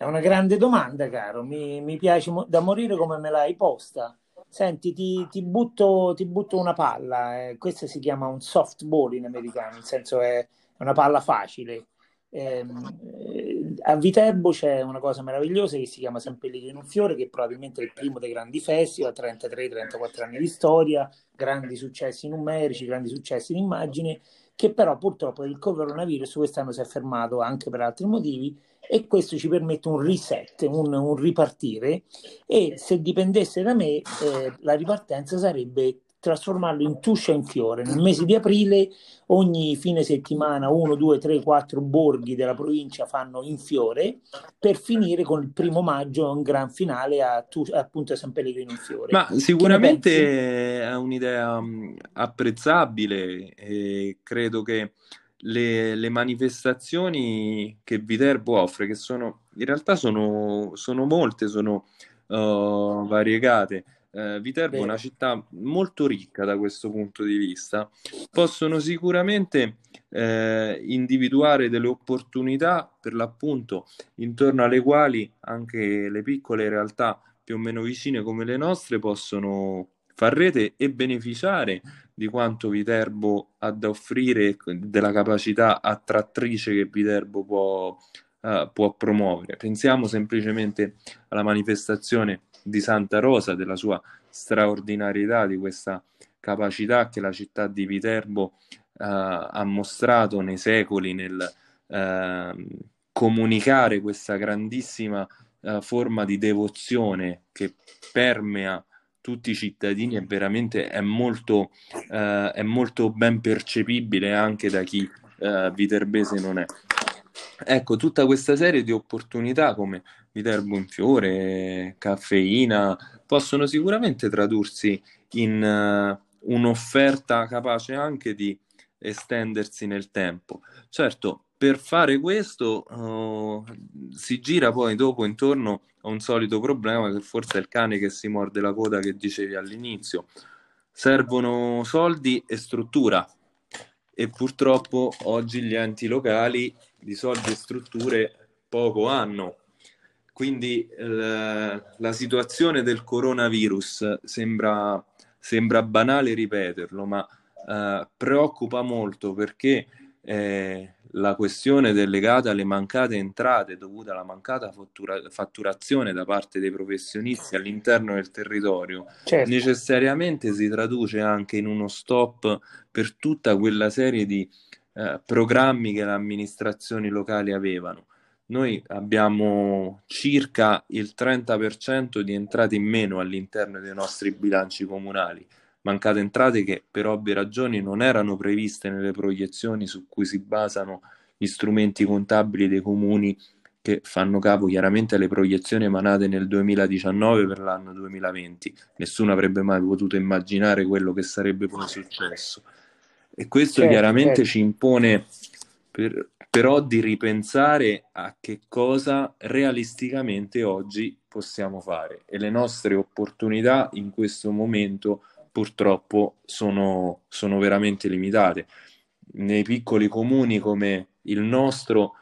È una grande domanda, caro. Mi, mi piace mo- da morire come me l'hai posta. Senti, ti, ti, butto, ti butto, una palla. Eh. Questo si chiama un softball in americano, nel senso è una palla facile. Ehm, eh, a Viterbo c'è una cosa meravigliosa che si chiama San Pellegrino Fiore, che probabilmente è il primo dei grandi festival, 33-34 anni di storia, grandi successi numerici, grandi successi in immagine, che però purtroppo il coronavirus quest'anno si è fermato anche per altri motivi e questo ci permette un reset, un, un ripartire e se dipendesse da me eh, la ripartenza sarebbe trasformarlo in tuscia in fiore. Nel mese di aprile ogni fine settimana uno, due, tre, quattro borghi della provincia fanno in fiore per finire con il primo maggio un gran finale a, appunto a San Pellegrino in fiore. Ma sicuramente è un'idea mm, apprezzabile e credo che le, le, manifestazioni che Viterbo offre, che sono in realtà sono, sono molte, sono uh, variegate eh, Viterbo è una città molto ricca da questo punto di vista, possono sicuramente eh, individuare delle opportunità per l'appunto intorno alle quali anche le piccole realtà più o meno vicine come le nostre possono far rete e beneficiare di quanto Viterbo ha da offrire, della capacità attrattrice che Viterbo può, uh, può promuovere. Pensiamo semplicemente alla manifestazione di Santa Rosa, della sua straordinarietà, di questa capacità che la città di Viterbo eh, ha mostrato nei secoli nel eh, comunicare questa grandissima eh, forma di devozione che permea tutti i cittadini e veramente è molto, eh, è molto ben percepibile anche da chi eh, viterbese non è. Ecco, tutta questa serie di opportunità come Viterbo in fiore, caffeina, possono sicuramente tradursi in, un'offerta capace anche di estendersi nel tempo. Certo, per fare questo uh, si gira poi dopo intorno a un solito problema che forse è il cane che si morde la coda che dicevi all'inizio. Servono soldi e struttura e purtroppo oggi gli enti locali di soldi e strutture poco hanno. Quindi eh, la situazione del coronavirus sembra, sembra banale ripeterlo, ma eh, preoccupa molto perché eh, la questione legata alle mancate entrate dovute alla mancata fattura- fatturazione da parte dei professionisti all'interno del territorio certo. necessariamente si traduce anche in uno stop per tutta quella serie di eh, programmi che le amministrazioni locali avevano. Noi abbiamo circa il 30% di entrate in meno all'interno dei nostri bilanci comunali mancate entrate che per ovvie ragioni non erano previste nelle proiezioni su cui si basano gli strumenti contabili dei comuni che fanno capo chiaramente alle proiezioni emanate nel 2019 per l'anno 2020. Nessuno avrebbe mai potuto immaginare quello che sarebbe poi successo. E questo certo, chiaramente certo. ci impone per, però di ripensare a che cosa realisticamente oggi possiamo fare e le nostre opportunità in questo momento purtroppo sono, sono veramente limitate. Nei piccoli comuni come il nostro,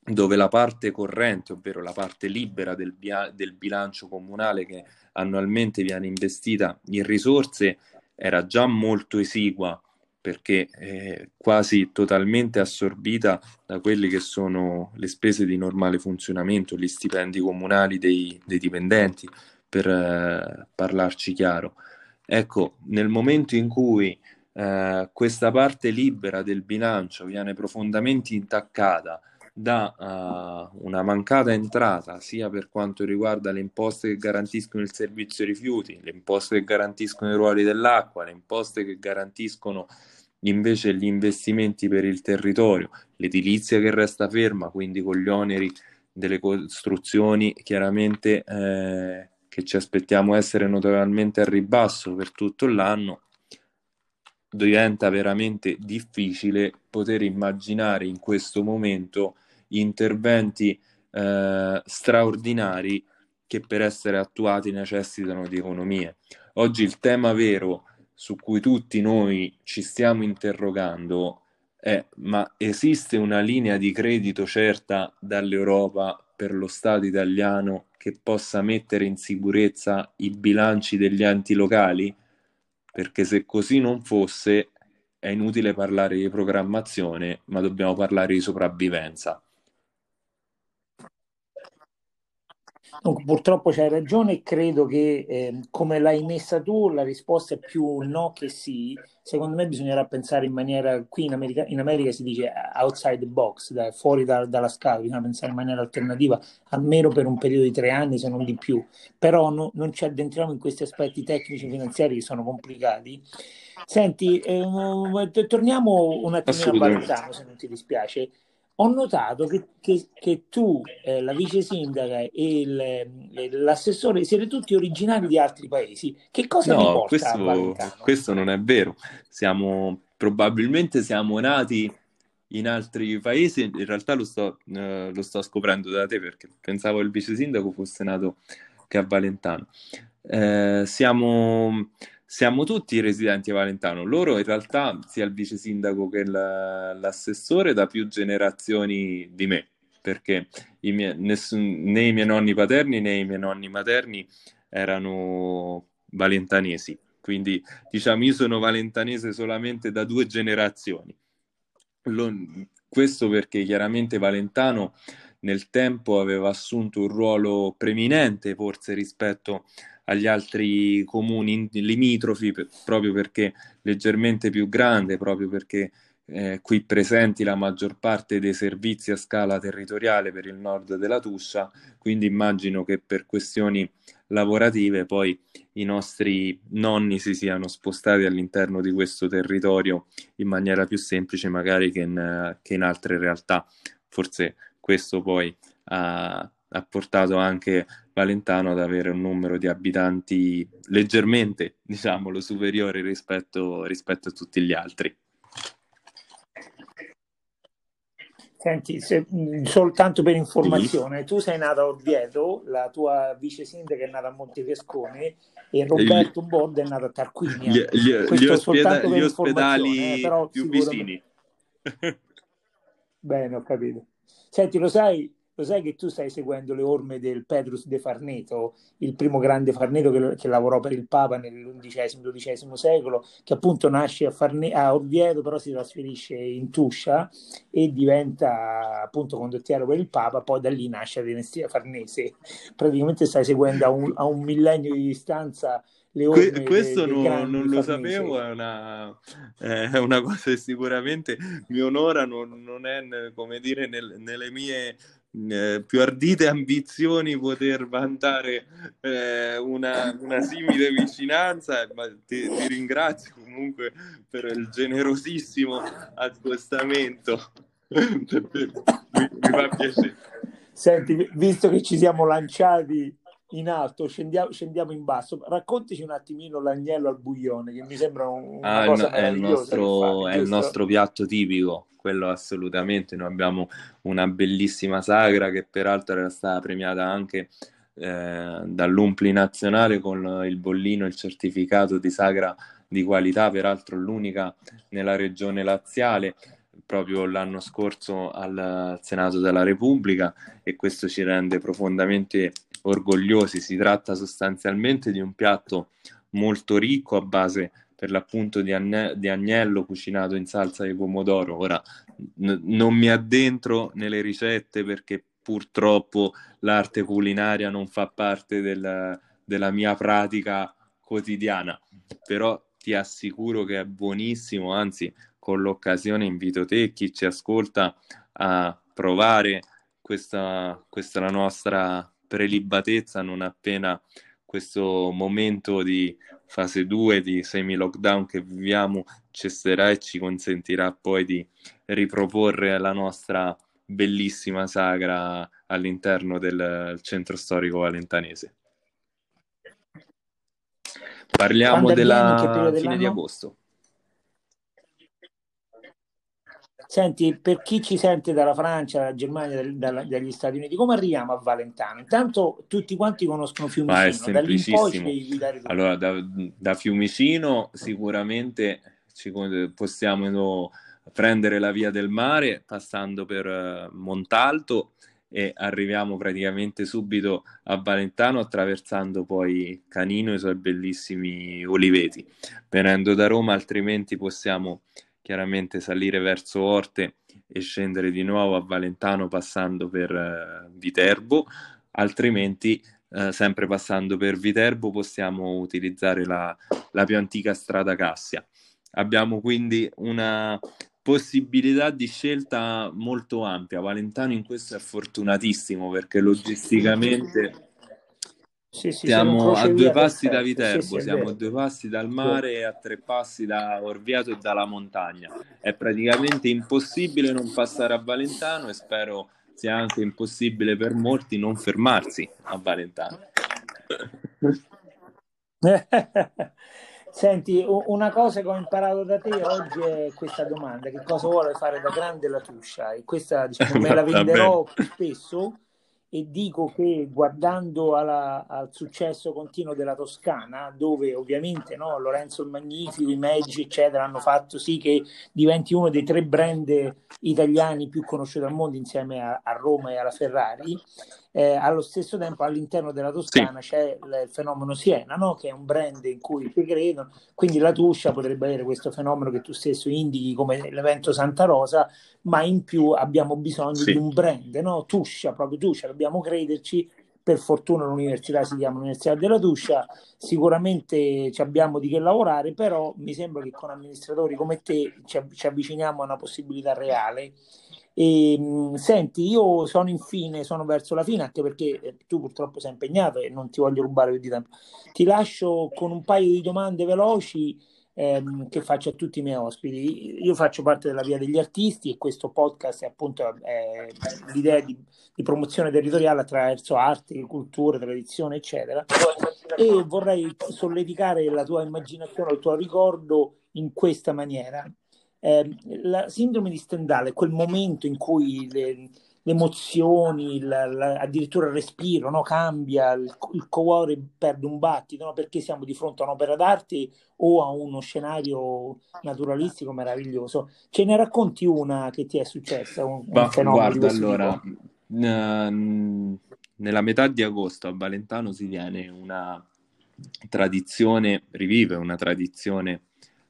dove la parte corrente, ovvero la parte libera del, bia- del bilancio comunale che annualmente viene investita in risorse, era già molto esigua perché è quasi totalmente assorbita da quelle che sono le spese di normale funzionamento, gli stipendi comunali dei, dei dipendenti, per eh, parlarci chiaro. Ecco, nel momento in cui eh, questa parte libera del bilancio viene profondamente intaccata da uh, una mancata entrata sia per quanto riguarda le imposte che garantiscono il servizio rifiuti, le imposte che garantiscono i ruoli dell'acqua, le imposte che garantiscono invece gli investimenti per il territorio, l'edilizia che resta ferma, quindi con gli oneri delle costruzioni chiaramente eh, che ci aspettiamo essere notevolmente al ribasso per tutto l'anno, diventa veramente difficile poter immaginare in questo momento interventi eh, straordinari che per essere attuati necessitano di economie. Oggi il tema vero su cui tutti noi ci stiamo interrogando è ma esiste una linea di credito certa dall'Europa per lo Stato italiano che possa mettere in sicurezza i bilanci degli enti locali? Perché se così non fosse è inutile parlare di programmazione, ma dobbiamo parlare di sopravvivenza. Dunque, purtroppo c'hai ragione e credo che eh, come l'hai messa tu la risposta è più no che sì. Secondo me bisognerà pensare in maniera, qui in America, in America si dice outside the box, da, fuori da, dalla scala, bisogna pensare in maniera alternativa almeno per un periodo di tre anni se non di più. Però no, non ci addentriamo in questi aspetti tecnici finanziari che sono complicati. Senti, eh, torniamo un attimo a Valentano se non ti dispiace ho notato che, che, che tu, eh, la vice sindaca e il, eh, l'assessore siete tutti originari di altri paesi. Che cosa no, vi porta questo, questo non è vero. Siamo, probabilmente siamo nati in altri paesi, in realtà lo sto, eh, lo sto scoprendo da te perché pensavo il vice sindaco fosse nato che a Valentano. Eh, siamo siamo tutti residenti a Valentano. Loro in realtà, sia il vice sindaco che l'assessore, da più generazioni di me, perché i miei, nessun, né i miei nonni paterni né i miei nonni materni erano valentanesi. Quindi diciamo io sono valentanese solamente da due generazioni. Lo, questo perché chiaramente Valentano nel tempo aveva assunto un ruolo preminente forse rispetto agli altri comuni limitrofi proprio perché leggermente più grande, proprio perché eh, qui presenti la maggior parte dei servizi a scala territoriale per il nord della Tuscia, quindi immagino che per questioni lavorative poi i nostri nonni si siano spostati all'interno di questo territorio in maniera più semplice magari che in, che in altre realtà. Forse questo poi ha, ha portato anche Valentano ad avere un numero di abitanti leggermente, diciamolo, superiore rispetto, rispetto a tutti gli altri. Senti, se, soltanto per informazione, sì. tu sei nata a Orvieto, la tua vice sindaca è nata a Montefescone e Roberto gli, Borda è nato a Tarquinia. Gli, gli, gli, ospeda- gli ospedali eh, più vicini. Bene, ho capito. Senti, lo sai, lo sai che tu stai seguendo le orme del Petrus de Farneto, il primo grande Farneto che, che lavorò per il Papa nell'undicesimo-dodicesimo secolo, che appunto nasce a, Farne- a Orvieto, però si trasferisce in Tuscia e diventa appunto condottiero per il Papa, poi da lì nasce la dinastia farnese. [LAUGHS] Praticamente stai seguendo a un, a un millennio di distanza Que- questo dei, dei non, non lo sapevo, è una, è una, cosa che sicuramente mi onora, non, non è come dire nel, nelle mie eh, più ardite ambizioni poter vantare eh, una, una, simile vicinanza, ma ti, ti, ringrazio comunque per il generosissimo accostamento. [LAUGHS] mi, mi fa piacere. Senti, visto che ci siamo lanciati in alto, scendiamo, scendiamo, in basso. Raccontici un attimino l'agnello al buglione, che mi sembra un, ah, cosa no, è il nostro, fare, è il nostro piatto tipico, quello assolutamente. Noi abbiamo una bellissima sagra che peraltro era stata premiata anche eh, dall'Umpli nazionale con il bollino, il certificato di sagra di qualità, peraltro l'unica nella regione laziale proprio l'anno scorso al Senato della Repubblica e questo ci rende profondamente orgogliosi. Si tratta sostanzialmente di un piatto molto ricco a base per l'appunto di, agne- di agnello cucinato in salsa di pomodoro. Ora n- non mi addentro nelle ricette perché purtroppo l'arte culinaria non fa parte del, della mia pratica quotidiana, però ti assicuro che è buonissimo, anzi con l'occasione invito te chi ci ascolta a provare questa, questa nostra prelibatezza non appena questo momento di fase 2 di semi-lockdown che viviamo cesserà e ci consentirà poi di riproporre la nostra bellissima sagra all'interno del centro storico valentanese. Parliamo della fine di agosto. Senti, per chi ci sente dalla Francia, dalla Germania, dalla, dagli Stati Uniti, come arriviamo a Valentano? Intanto tutti quanti conoscono Fiumicino, Ma è semplicissimo. Allora, da, da, Fiumicino sicuramente ci, possiamo prendere la via del mare passando per uh, Montalto e arriviamo praticamente subito a Valentano attraversando poi Canino e i suoi bellissimi oliveti. Venendo da Roma altrimenti possiamo chiaramente salire verso Orte e scendere di nuovo a Valentano passando per eh, Viterbo, altrimenti eh, sempre passando per Viterbo possiamo utilizzare la, la più antica strada Cassia. Abbiamo quindi una possibilità di scelta molto ampia. Valentano in questo è fortunatissimo perché logisticamente sì, sì, siamo a due passi da Viterbo, sì, siamo a due passi dal mare e a tre passi da Orvieto e dalla montagna. È praticamente impossibile non passare a Valentano e spero sia anche impossibile per molti non fermarsi a Valentano. [LAUGHS] Senti, una cosa che ho imparato da te oggi è questa domanda: che cosa vuole fare da grande la Tuscia? E questa diciamo, me la [LAUGHS] venderò più spesso e dico che guardando alla, al successo continuo della Toscana, dove ovviamente no, Lorenzo il Magnifico, i Medici, eccetera, hanno fatto sì che diventi uno dei tre brand italiani più conosciuti al mondo insieme a, a Roma e alla Ferrari, eh, allo stesso tempo all'interno della Toscana sì. c'è il fenomeno Siena, no? che è un brand in cui ti credono, quindi la Tuscia potrebbe avere questo fenomeno che tu stesso indichi come l'evento Santa Rosa, ma in più abbiamo bisogno sì. di un brand, no? Tuscia, proprio Tuscia, dobbiamo crederci. Per fortuna l'università si chiama Università della Tuscia, sicuramente ci abbiamo di che lavorare, però mi sembra che con amministratori come te ci, ci avviciniamo a una possibilità reale e, ehm, senti, io sono infine, sono verso la fine, anche perché eh, tu purtroppo sei impegnato e non ti voglio rubare più di tempo. Ti lascio con un paio di domande veloci ehm, che faccio a tutti i miei ospiti. Io faccio parte della Via degli Artisti e questo podcast è appunto è l'idea di, di promozione territoriale attraverso arte, cultura, tradizione, eccetera. E vorrei solleticare la tua immaginazione, il tuo ricordo in questa maniera. Eh, la sindrome di Stendhal è quel momento in cui le, le emozioni, la, la, addirittura il respiro no? cambia, il, il, cuore perde un battito, no? perché siamo di fronte a un'opera d'arte o a uno scenario naturalistico meraviglioso. Ce ne racconti una che ti è successa? Un, bah, un guarda, allora, n- nella metà di agosto a Valentano si tiene una tradizione, rivive una tradizione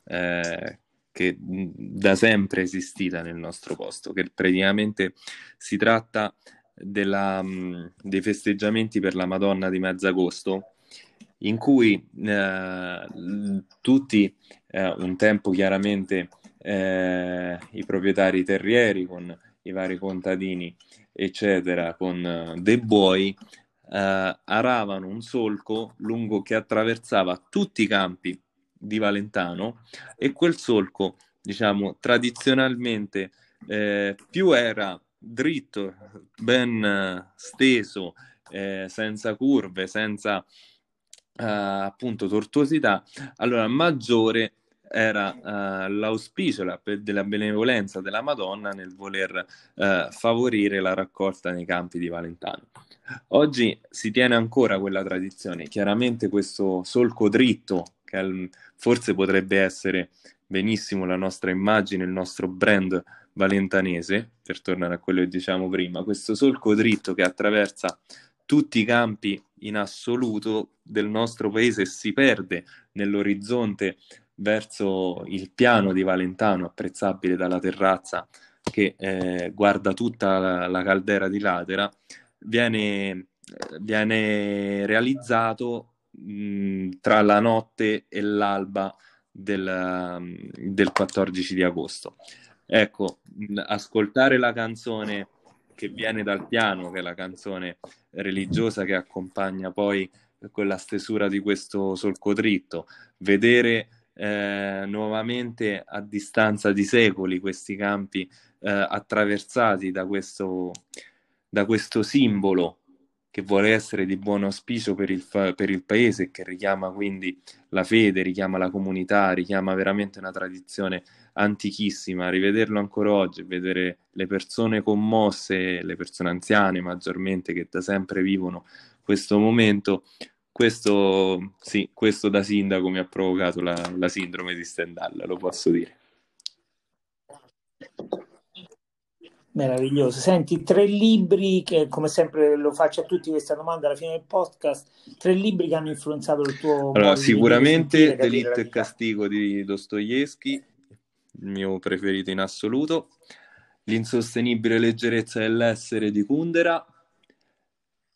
eh, che da sempre è esistita nel nostro posto, che praticamente si tratta della, dei festeggiamenti per la Madonna di Mezzagosto, in cui eh, tutti, eh, un tempo chiaramente eh, i proprietari terrieri con i vari contadini, eccetera, con eh, dei buoi, eh, aravano un solco lungo che attraversava tutti i campi di Valentano e quel solco, diciamo, tradizionalmente eh, più era dritto, ben eh, steso, eh, senza curve, senza eh, appunto tortuosità, allora maggiore era uh, l'auspicio la, della benevolenza della Madonna nel voler uh, favorire la raccolta nei campi di Valentano. Oggi si tiene ancora quella tradizione, chiaramente questo solco dritto che forse potrebbe essere benissimo la nostra immagine, il nostro brand valentanese, per tornare a quello che diciamo prima, questo solco dritto che attraversa tutti i campi in assoluto del nostro paese si perde nell'orizzonte verso il piano di Valentano, apprezzabile dalla terrazza che eh, guarda tutta la, la, caldera di Latera, viene, viene realizzato tra la notte e l'alba del, del 14 di agosto. Ecco, ascoltare la canzone che viene dal piano, che è la canzone religiosa che accompagna poi quella stesura di questo solco dritto, vedere eh, nuovamente a distanza di secoli questi campi eh, attraversati da questo, da questo simbolo che vuole essere di buon auspicio per il, per il paese, che richiama quindi la fede, richiama la comunità, richiama veramente una tradizione antichissima. Rivederlo ancora oggi, vedere le persone commosse, le persone anziane maggiormente che da sempre vivono questo momento, questo, sì, questo da sindaco mi ha provocato la, la sindrome di Stendhal, lo posso dire. Meraviglioso. Senti, tre libri che, come sempre lo faccio a tutti questa domanda alla fine del podcast, tre libri che hanno influenzato il tuo... Allora, sicuramente Delitto e Castigo di Dostoevsky, il mio preferito in assoluto, L'insostenibile leggerezza dell'essere di Kundera,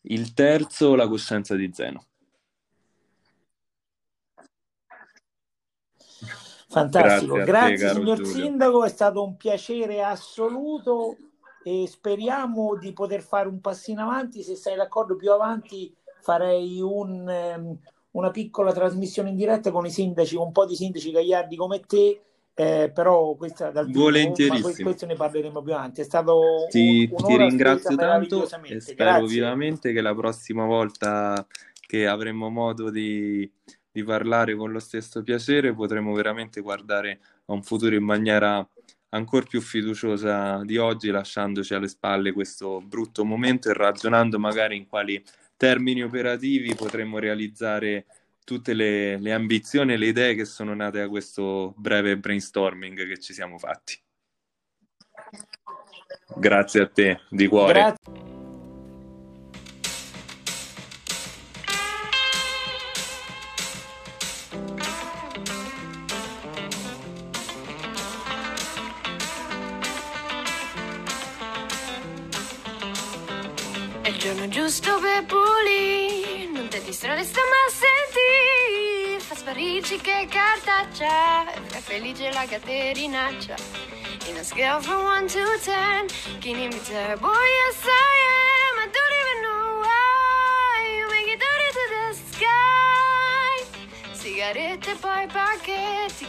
il terzo, La coscienza di Zeno. Fantastico, grazie, grazie te, signor Giulio. Sindaco, è stato un piacere assoluto e speriamo di poter fare un passo in avanti. Se sei d'accordo, più avanti farei un, um, una piccola trasmissione in diretta con i sindaci, un po' di sindaci gagliardi come te. Eh, però questa dal Volentierissimo. Vivo, questo ne parleremo più avanti. È stato ti, un, ti ringrazio tanto e spero Grazie. vivamente che la prossima volta che avremo modo di, di parlare con lo stesso piacere potremo veramente guardare a un futuro in maniera ancora più fiduciosa di oggi, lasciandoci alle spalle questo brutto momento e ragionando magari in quali termini operativi potremmo realizzare tutte le, le ambizioni e le idee che sono nate da questo breve brainstorming che ci siamo fatti. Grazie a te, di cuore. Grazie. Giusto per pulire, non ti distrarre sta ma senti, fa sparirci che cartaccia, fa felice la caterinaccia. In a scale from 1 to 10, can you be terrible? Yes I am, I don't even know why, you make it dirty to the sky. sigarette poi pacchetti,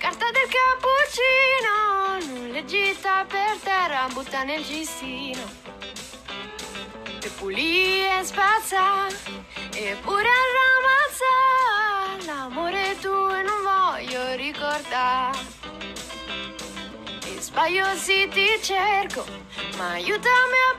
carta del cappuccino, nulleggita per terra, butta nel cestino. E pulì e spazza, eppure arramazza, l'amore tuo e non voglio ricordare. E sbaglio sì ti cerco, ma aiutami a